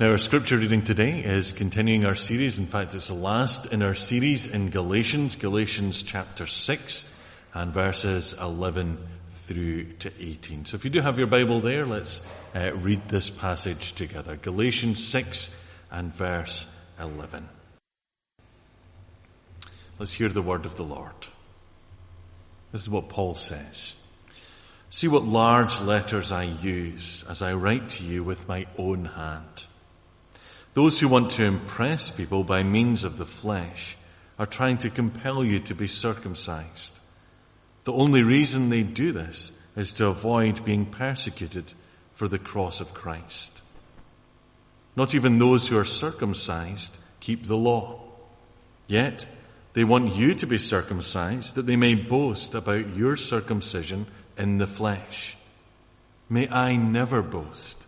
Now our scripture reading today is continuing our series. In fact, it's the last in our series in Galatians, Galatians chapter 6 and verses 11 through to 18. So if you do have your Bible there, let's uh, read this passage together. Galatians 6 and verse 11. Let's hear the word of the Lord. This is what Paul says. See what large letters I use as I write to you with my own hand. Those who want to impress people by means of the flesh are trying to compel you to be circumcised. The only reason they do this is to avoid being persecuted for the cross of Christ. Not even those who are circumcised keep the law. Yet, they want you to be circumcised that they may boast about your circumcision in the flesh. May I never boast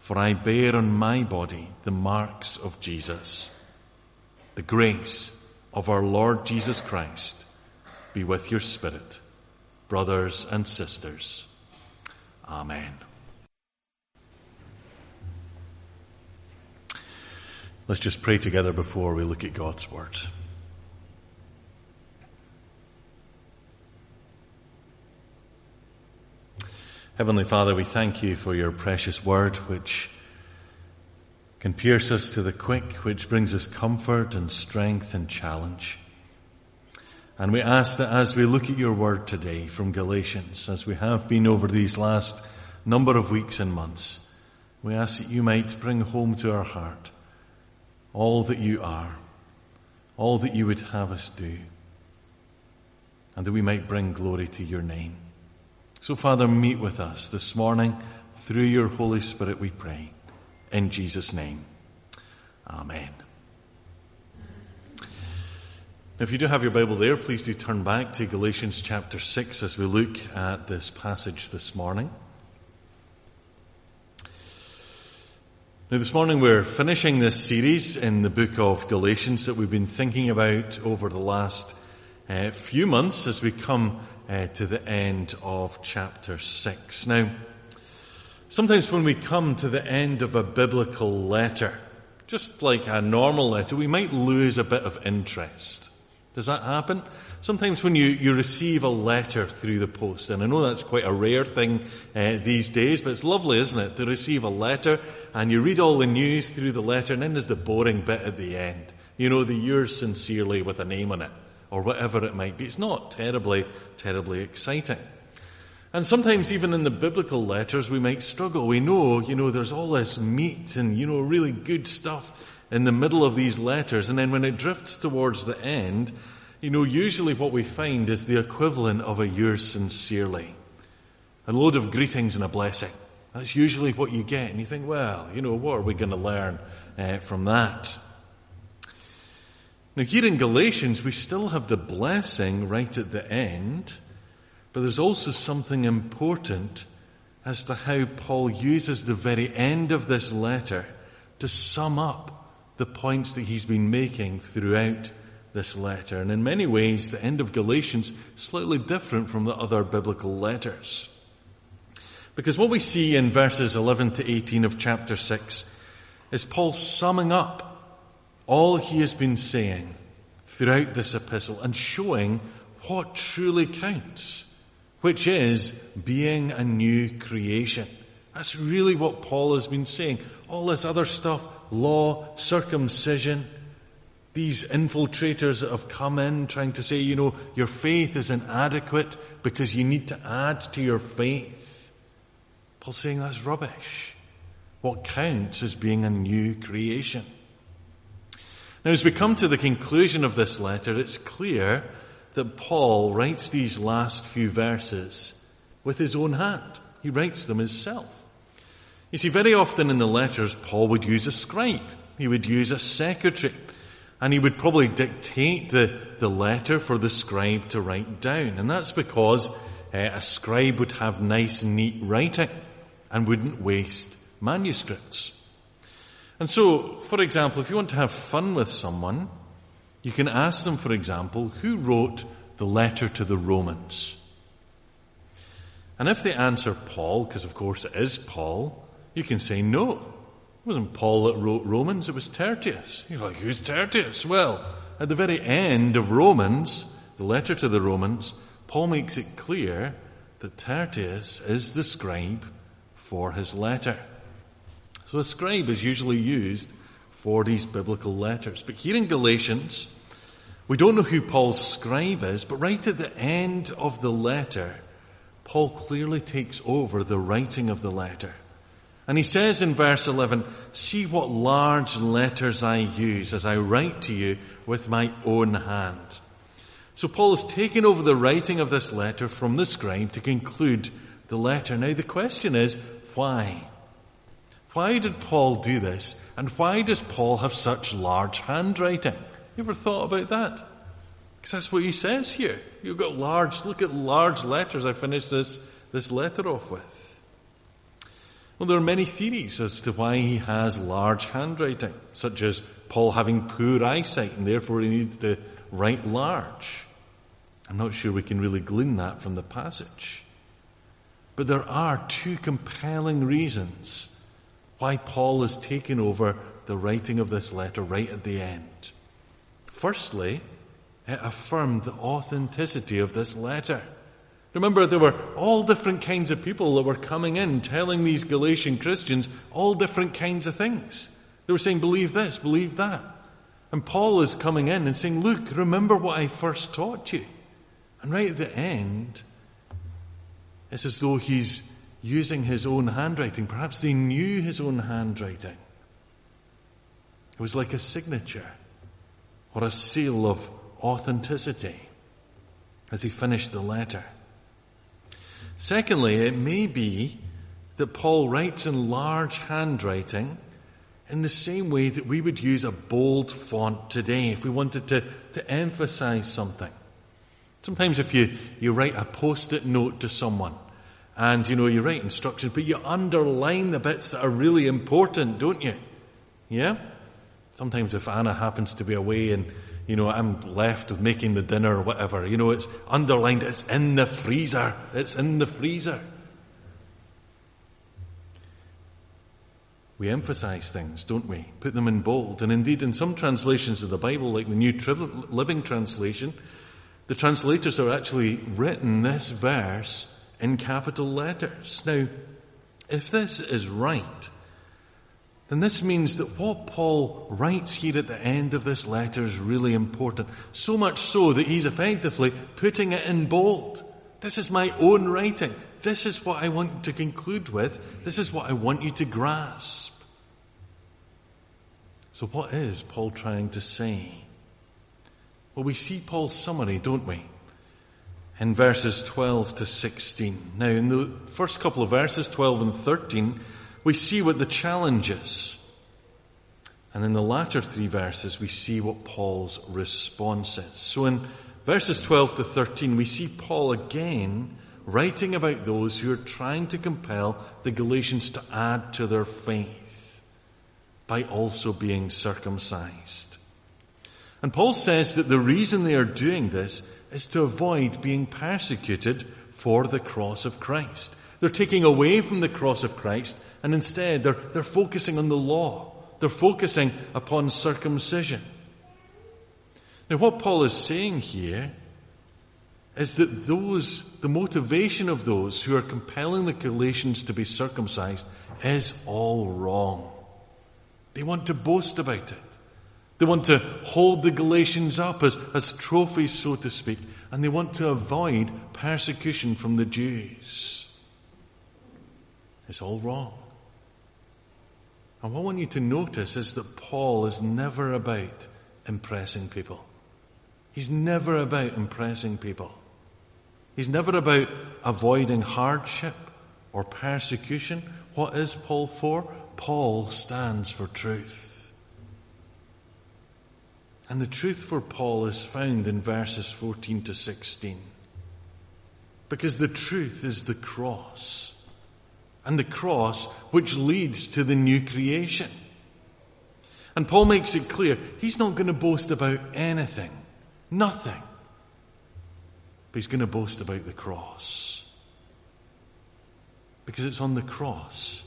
for I bear on my body the marks of Jesus. The grace of our Lord Jesus Christ be with your spirit, brothers and sisters. Amen. Let's just pray together before we look at God's Word. Heavenly Father, we thank you for your precious word, which can pierce us to the quick, which brings us comfort and strength and challenge. And we ask that as we look at your word today from Galatians, as we have been over these last number of weeks and months, we ask that you might bring home to our heart all that you are, all that you would have us do, and that we might bring glory to your name. So, Father, meet with us this morning through your Holy Spirit, we pray. In Jesus' name. Amen. If you do have your Bible there, please do turn back to Galatians chapter 6 as we look at this passage this morning. Now, this morning we're finishing this series in the book of Galatians that we've been thinking about over the last uh, few months as we come uh, to the end of chapter 6. Now, sometimes when we come to the end of a biblical letter, just like a normal letter, we might lose a bit of interest. Does that happen? Sometimes when you, you receive a letter through the post, and I know that's quite a rare thing uh, these days, but it's lovely, isn't it, to receive a letter and you read all the news through the letter, and then there's the boring bit at the end. You know, the yours sincerely with a name on it or whatever it might be. It's not terribly, terribly exciting. And sometimes even in the biblical letters we might struggle. We know, you know, there's all this meat and, you know, really good stuff in the middle of these letters. And then when it drifts towards the end, you know, usually what we find is the equivalent of a yours sincerely. A load of greetings and a blessing. That's usually what you get. And you think, well, you know, what are we going to learn uh, from that? Now, here in Galatians, we still have the blessing right at the end, but there's also something important as to how Paul uses the very end of this letter to sum up the points that he's been making throughout this letter. And in many ways, the end of Galatians is slightly different from the other biblical letters. Because what we see in verses 11 to 18 of chapter 6 is Paul summing up all he has been saying throughout this epistle and showing what truly counts, which is being a new creation. That's really what Paul has been saying. All this other stuff, law, circumcision, these infiltrators that have come in trying to say, you know, your faith is inadequate because you need to add to your faith. Paul's saying that's rubbish. What counts is being a new creation. Now, as we come to the conclusion of this letter, it's clear that Paul writes these last few verses with his own hand. He writes them himself. You see, very often in the letters, Paul would use a scribe. He would use a secretary. And he would probably dictate the, the letter for the scribe to write down. And that's because uh, a scribe would have nice, neat writing and wouldn't waste manuscripts. And so, for example, if you want to have fun with someone, you can ask them, for example, who wrote the letter to the Romans? And if they answer Paul, because of course it is Paul, you can say no. It wasn't Paul that wrote Romans, it was Tertius. You're like, who's Tertius? Well, at the very end of Romans, the letter to the Romans, Paul makes it clear that Tertius is the scribe for his letter. So a scribe is usually used for these biblical letters. But here in Galatians, we don't know who Paul's scribe is, but right at the end of the letter, Paul clearly takes over the writing of the letter. And he says in verse 11, see what large letters I use as I write to you with my own hand. So Paul has taken over the writing of this letter from the scribe to conclude the letter. Now the question is, why? Why did Paul do this? And why does Paul have such large handwriting? You ever thought about that? Because that's what he says here. You've got large, look at large letters I finished this, this letter off with. Well, there are many theories as to why he has large handwriting, such as Paul having poor eyesight and therefore he needs to write large. I'm not sure we can really glean that from the passage. But there are two compelling reasons why Paul is taking over the writing of this letter right at the end. Firstly, it affirmed the authenticity of this letter. Remember, there were all different kinds of people that were coming in telling these Galatian Christians all different kinds of things. They were saying, believe this, believe that. And Paul is coming in and saying, look, remember what I first taught you. And right at the end, it's as though he's using his own handwriting. Perhaps they knew his own handwriting. It was like a signature or a seal of authenticity as he finished the letter. Secondly, it may be that Paul writes in large handwriting in the same way that we would use a bold font today if we wanted to, to emphasize something. Sometimes if you, you write a post-it note to someone and, you know, you write instructions, but you underline the bits that are really important, don't you? Yeah? Sometimes if Anna happens to be away and, you know, I'm left with making the dinner or whatever, you know, it's underlined, it's in the freezer. It's in the freezer. We emphasize things, don't we? Put them in bold. And indeed, in some translations of the Bible, like the New Living Translation, the translators are actually written this verse in capital letters. Now, if this is right, then this means that what Paul writes here at the end of this letter is really important. So much so that he's effectively putting it in bold. This is my own writing. This is what I want to conclude with. This is what I want you to grasp. So, what is Paul trying to say? Well, we see Paul's summary, don't we? In verses 12 to 16. Now, in the first couple of verses, 12 and 13, we see what the challenge is. And in the latter three verses, we see what Paul's response is. So in verses 12 to 13, we see Paul again writing about those who are trying to compel the Galatians to add to their faith by also being circumcised. And Paul says that the reason they are doing this is to avoid being persecuted for the cross of Christ. They're taking away from the cross of Christ and instead they're, they're focusing on the law. They're focusing upon circumcision. Now what Paul is saying here is that those, the motivation of those who are compelling the Galatians to be circumcised is all wrong. They want to boast about it. They want to hold the Galatians up as, as trophies, so to speak, and they want to avoid persecution from the Jews. It's all wrong. And what I want you to notice is that Paul is never about impressing people. He's never about impressing people. He's never about avoiding hardship or persecution. What is Paul for? Paul stands for truth. And the truth for Paul is found in verses 14 to 16. Because the truth is the cross. And the cross which leads to the new creation. And Paul makes it clear he's not going to boast about anything, nothing. But he's going to boast about the cross. Because it's on the cross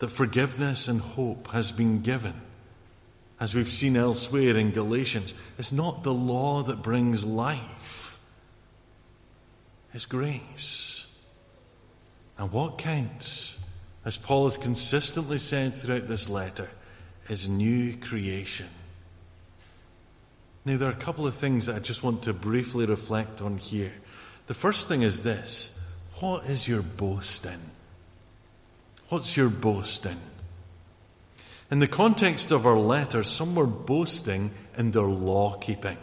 that forgiveness and hope has been given. As we've seen elsewhere in Galatians, it's not the law that brings life, it's grace. And what counts, as Paul has consistently said throughout this letter, is new creation. Now, there are a couple of things that I just want to briefly reflect on here. The first thing is this what is your boasting? What's your boasting? In the context of our letter, some were boasting in their law keeping.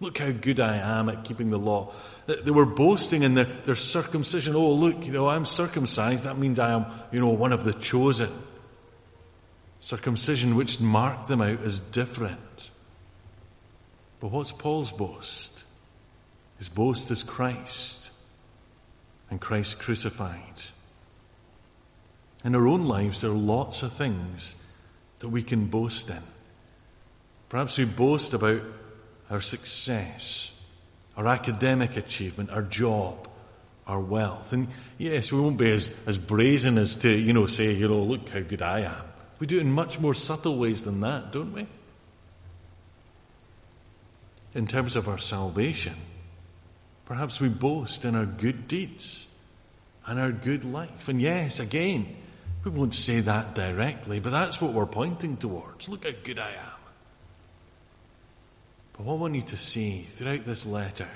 Look how good I am at keeping the law. They were boasting in their, their circumcision. Oh, look, you know, I'm circumcised. That means I am, you know, one of the chosen. Circumcision which marked them out as different. But what's Paul's boast? His boast is Christ and Christ crucified. In our own lives, there are lots of things that we can boast in. Perhaps we boast about our success, our academic achievement, our job, our wealth. And yes, we won't be as, as brazen as to, you know, say, you know, look how good I am. We do it in much more subtle ways than that, don't we? In terms of our salvation, perhaps we boast in our good deeds and our good life. And yes, again, we won't say that directly, but that's what we're pointing towards. Look how good I am. But what want you to see throughout this letter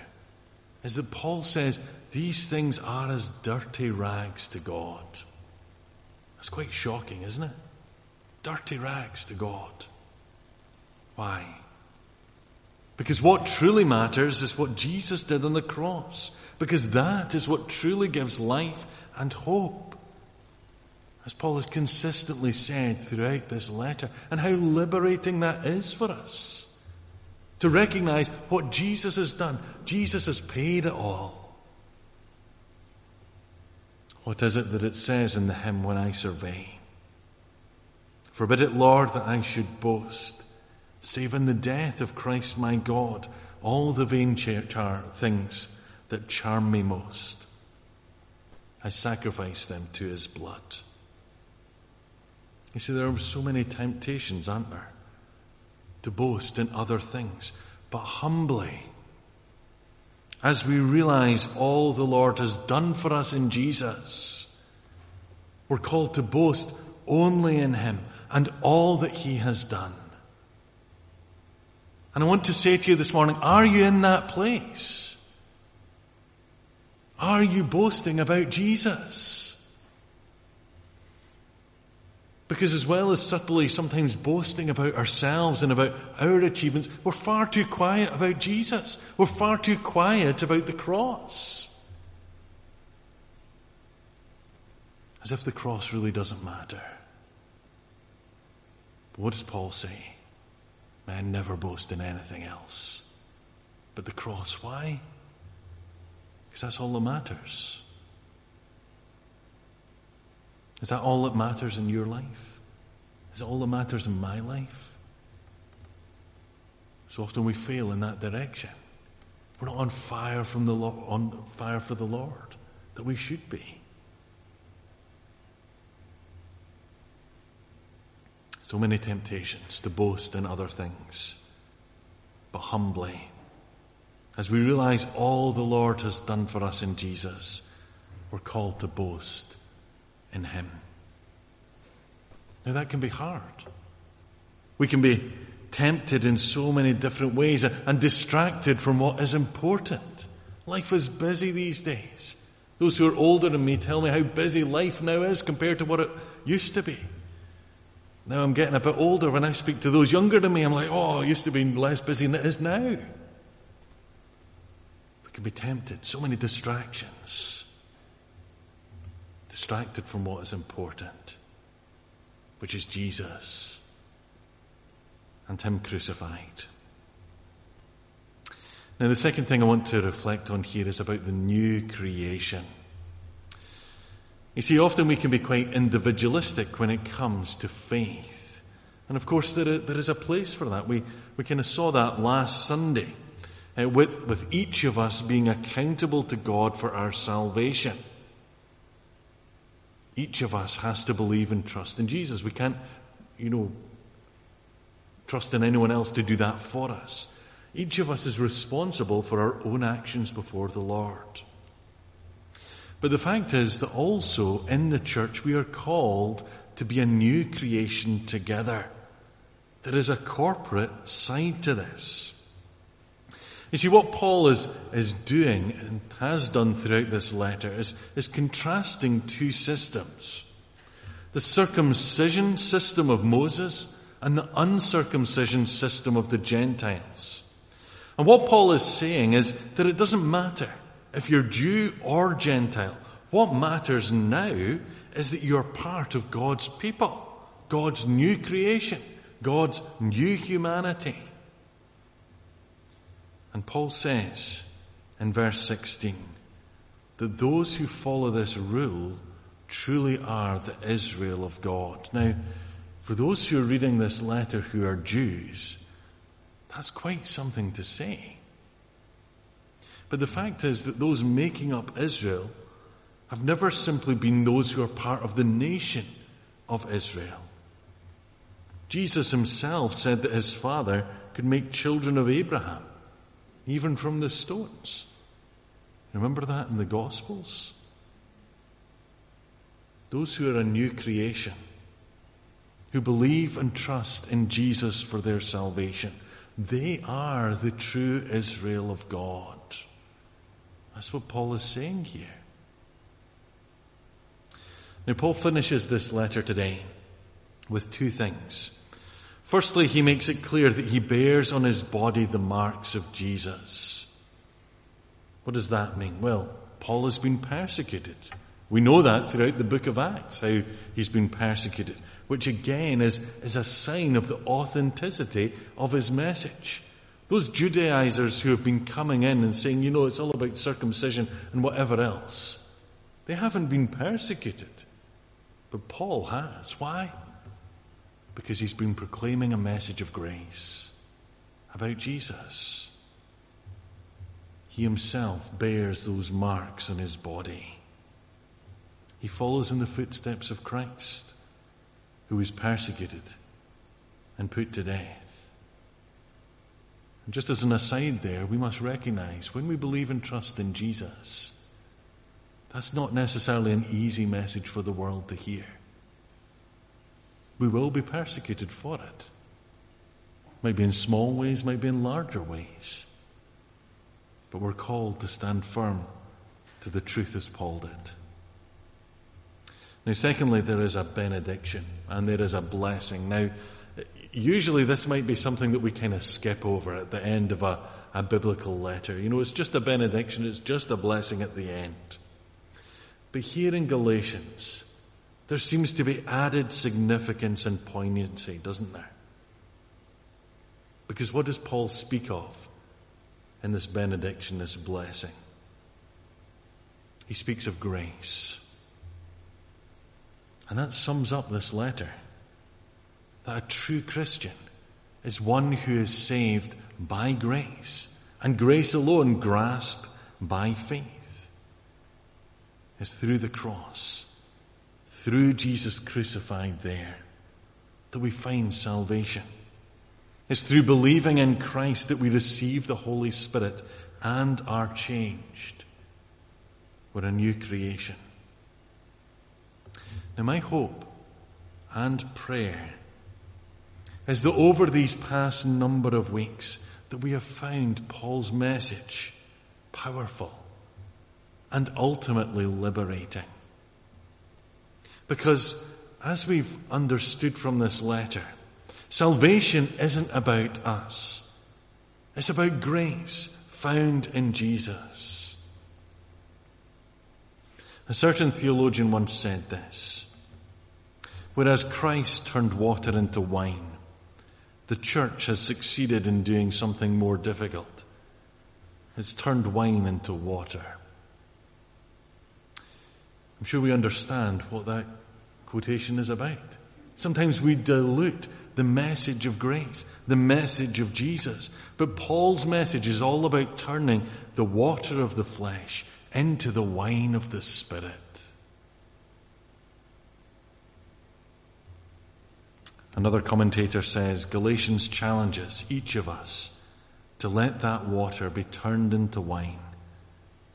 is that Paul says these things are as dirty rags to God. That's quite shocking, isn't it? Dirty rags to God. Why? Because what truly matters is what Jesus did on the cross. Because that is what truly gives life and hope as Paul has consistently said throughout this letter, and how liberating that is for us. To recognize what Jesus has done. Jesus has paid it all. What is it that it says in the hymn, When I Survey? Forbid it, Lord, that I should boast, save in the death of Christ my God, all the vain char- things that charm me most. I sacrifice them to his blood. You see, there are so many temptations, aren't there? To boast in other things, but humbly. As we realize all the Lord has done for us in Jesus, we're called to boast only in Him and all that He has done. And I want to say to you this morning, are you in that place? Are you boasting about Jesus? Because as well as subtly sometimes boasting about ourselves and about our achievements, we're far too quiet about Jesus. We're far too quiet about the cross. As if the cross really doesn't matter. But what does Paul say? Man never boast in anything else. But the cross, why? Because that's all that matters. Is that all that matters in your life? Is it all that matters in my life? So often we fail in that direction. We're not on fire from the on fire for the Lord that we should be. So many temptations to boast in other things, but humbly, as we realize all the Lord has done for us in Jesus, we're called to boast in Him. Now, that can be hard. We can be tempted in so many different ways and distracted from what is important. Life is busy these days. Those who are older than me tell me how busy life now is compared to what it used to be. Now I'm getting a bit older. When I speak to those younger than me, I'm like, oh, it used to be less busy than it is now. We can be tempted. So many distractions distracted from what is important, which is Jesus and Him crucified. Now, the second thing I want to reflect on here is about the new creation. You see, often we can be quite individualistic when it comes to faith. And of course, there, there is a place for that. We, we kind of saw that last Sunday uh, with, with each of us being accountable to God for our salvation. Each of us has to believe and trust in Jesus. We can't, you know, trust in anyone else to do that for us. Each of us is responsible for our own actions before the Lord. But the fact is that also in the church we are called to be a new creation together. There is a corporate side to this. You see, what Paul is, is doing and has done throughout this letter is, is contrasting two systems. The circumcision system of Moses and the uncircumcision system of the Gentiles. And what Paul is saying is that it doesn't matter if you're Jew or Gentile. What matters now is that you're part of God's people, God's new creation, God's new humanity. And Paul says in verse 16 that those who follow this rule truly are the Israel of God. Now, for those who are reading this letter who are Jews, that's quite something to say. But the fact is that those making up Israel have never simply been those who are part of the nation of Israel. Jesus himself said that his father could make children of Abraham even from the stones. Remember that in the Gospels? Those who are a new creation, who believe and trust in Jesus for their salvation, they are the true Israel of God. That's what Paul is saying here. Now, Paul finishes this letter today with two things. Firstly, he makes it clear that he bears on his body the marks of Jesus. What does that mean? Well, Paul has been persecuted. We know that throughout the book of Acts, how he's been persecuted, which again is, is a sign of the authenticity of his message. Those Judaizers who have been coming in and saying, you know, it's all about circumcision and whatever else, they haven't been persecuted. But Paul has. Why? Because he's been proclaiming a message of grace about Jesus. He himself bears those marks on his body. He follows in the footsteps of Christ, who was persecuted and put to death. And just as an aside there, we must recognize when we believe and trust in Jesus, that's not necessarily an easy message for the world to hear. We will be persecuted for it. Maybe in small ways, maybe in larger ways. But we're called to stand firm to the truth as Paul did. Now, secondly, there is a benediction and there is a blessing. Now, usually this might be something that we kind of skip over at the end of a, a biblical letter. You know, it's just a benediction, it's just a blessing at the end. But here in Galatians, there seems to be added significance and poignancy, doesn't there? Because what does Paul speak of in this benediction, this blessing? He speaks of grace. And that sums up this letter. That a true Christian is one who is saved by grace, and grace alone grasped by faith. It's through the cross through Jesus crucified there that we find salvation. It's through believing in Christ that we receive the Holy Spirit and are changed. We're a new creation. Now, my hope and prayer is that over these past number of weeks that we have found Paul's message powerful and ultimately liberating. Because as we've understood from this letter, salvation isn't about us. It's about grace found in Jesus. A certain theologian once said this Whereas Christ turned water into wine, the church has succeeded in doing something more difficult It's turned wine into water. I'm sure we understand what that quotation is about. Sometimes we dilute the message of grace, the message of Jesus. But Paul's message is all about turning the water of the flesh into the wine of the Spirit. Another commentator says Galatians challenges each of us to let that water be turned into wine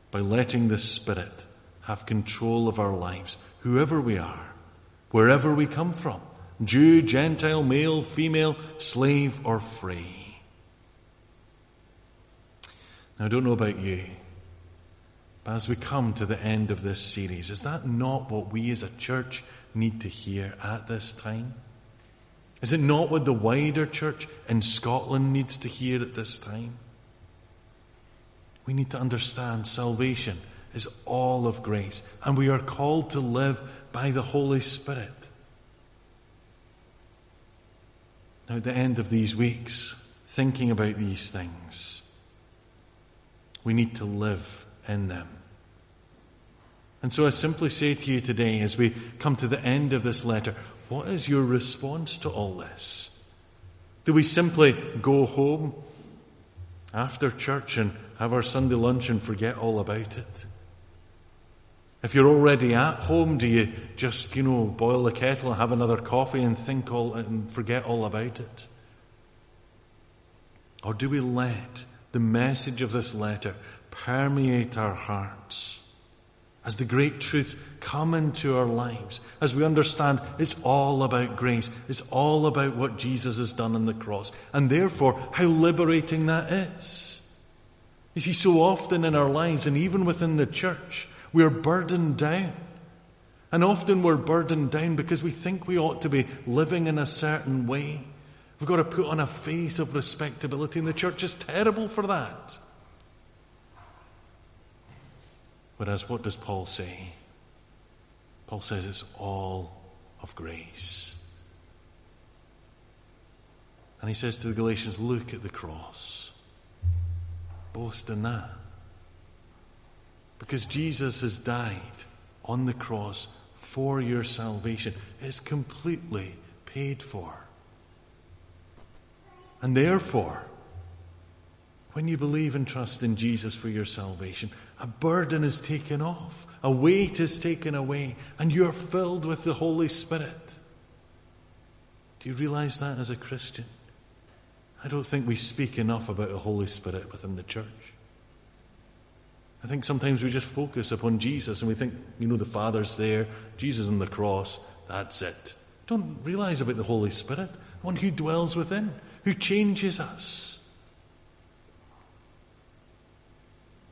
by letting the Spirit have control of our lives, whoever we are, wherever we come from. Jew, Gentile, male, female, slave, or free. Now, I don't know about you, but as we come to the end of this series, is that not what we as a church need to hear at this time? Is it not what the wider church in Scotland needs to hear at this time? We need to understand salvation is all of grace, and we are called to live by the Holy Spirit. Now, at the end of these weeks, thinking about these things, we need to live in them. And so I simply say to you today, as we come to the end of this letter, what is your response to all this? Do we simply go home after church and have our Sunday lunch and forget all about it? If you're already at home, do you just, you know, boil the kettle and have another coffee and think all and forget all about it? Or do we let the message of this letter permeate our hearts as the great truths come into our lives, as we understand it's all about grace, it's all about what Jesus has done on the cross, and therefore how liberating that is. You see, so often in our lives and even within the church, we're burdened down. And often we're burdened down because we think we ought to be living in a certain way. We've got to put on a face of respectability, and the church is terrible for that. Whereas, what does Paul say? Paul says it's all of grace. And he says to the Galatians, Look at the cross. Boast in that. Because Jesus has died on the cross for your salvation. It's completely paid for. And therefore, when you believe and trust in Jesus for your salvation, a burden is taken off, a weight is taken away, and you're filled with the Holy Spirit. Do you realize that as a Christian? I don't think we speak enough about the Holy Spirit within the church. I think sometimes we just focus upon Jesus and we think, you know, the Father's there, Jesus on the cross, that's it. Don't realize about the Holy Spirit, one who dwells within, who changes us.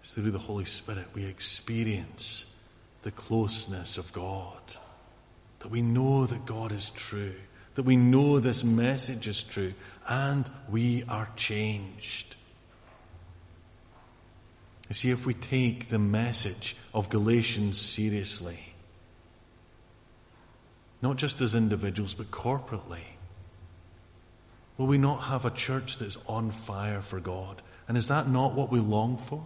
It's through the Holy Spirit we experience the closeness of God, that we know that God is true, that we know this message is true, and we are changed. You see, if we take the message of Galatians seriously, not just as individuals, but corporately, will we not have a church that's on fire for God? And is that not what we long for?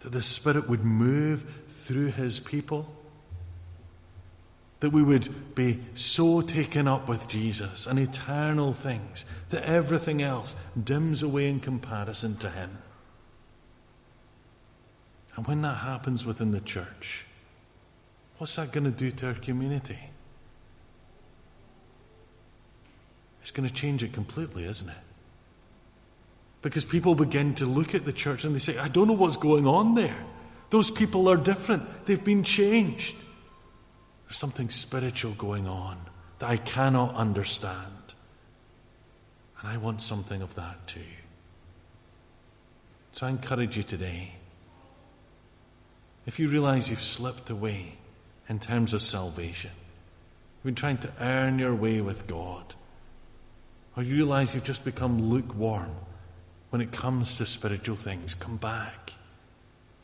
That the Spirit would move through His people? That we would be so taken up with Jesus and eternal things that everything else dims away in comparison to Him. And when that happens within the church, what's that going to do to our community? It's going to change it completely, isn't it? Because people begin to look at the church and they say, I don't know what's going on there. Those people are different. They've been changed. There's something spiritual going on that I cannot understand. And I want something of that too. So I encourage you today if you realize you've slipped away in terms of salvation, you've been trying to earn your way with God, or you realize you've just become lukewarm when it comes to spiritual things, come back.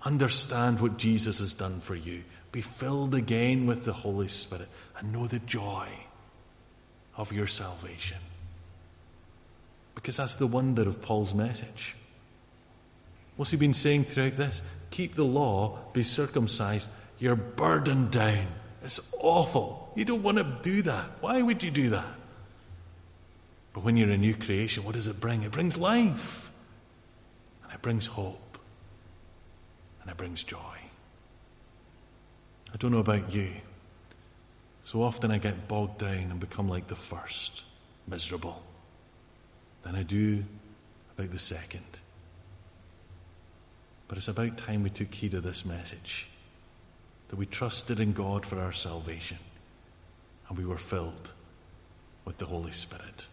Understand what Jesus has done for you. Be filled again with the Holy Spirit and know the joy of your salvation. Because that's the wonder of Paul's message. What's he been saying throughout this? Keep the law, be circumcised. You're burdened down. It's awful. You don't want to do that. Why would you do that? But when you're a new creation, what does it bring? It brings life. And it brings hope. And it brings joy. I don't know about you. So often I get bogged down and become like the first, miserable, than I do about the second. But it's about time we took heed of this message that we trusted in God for our salvation and we were filled with the Holy Spirit.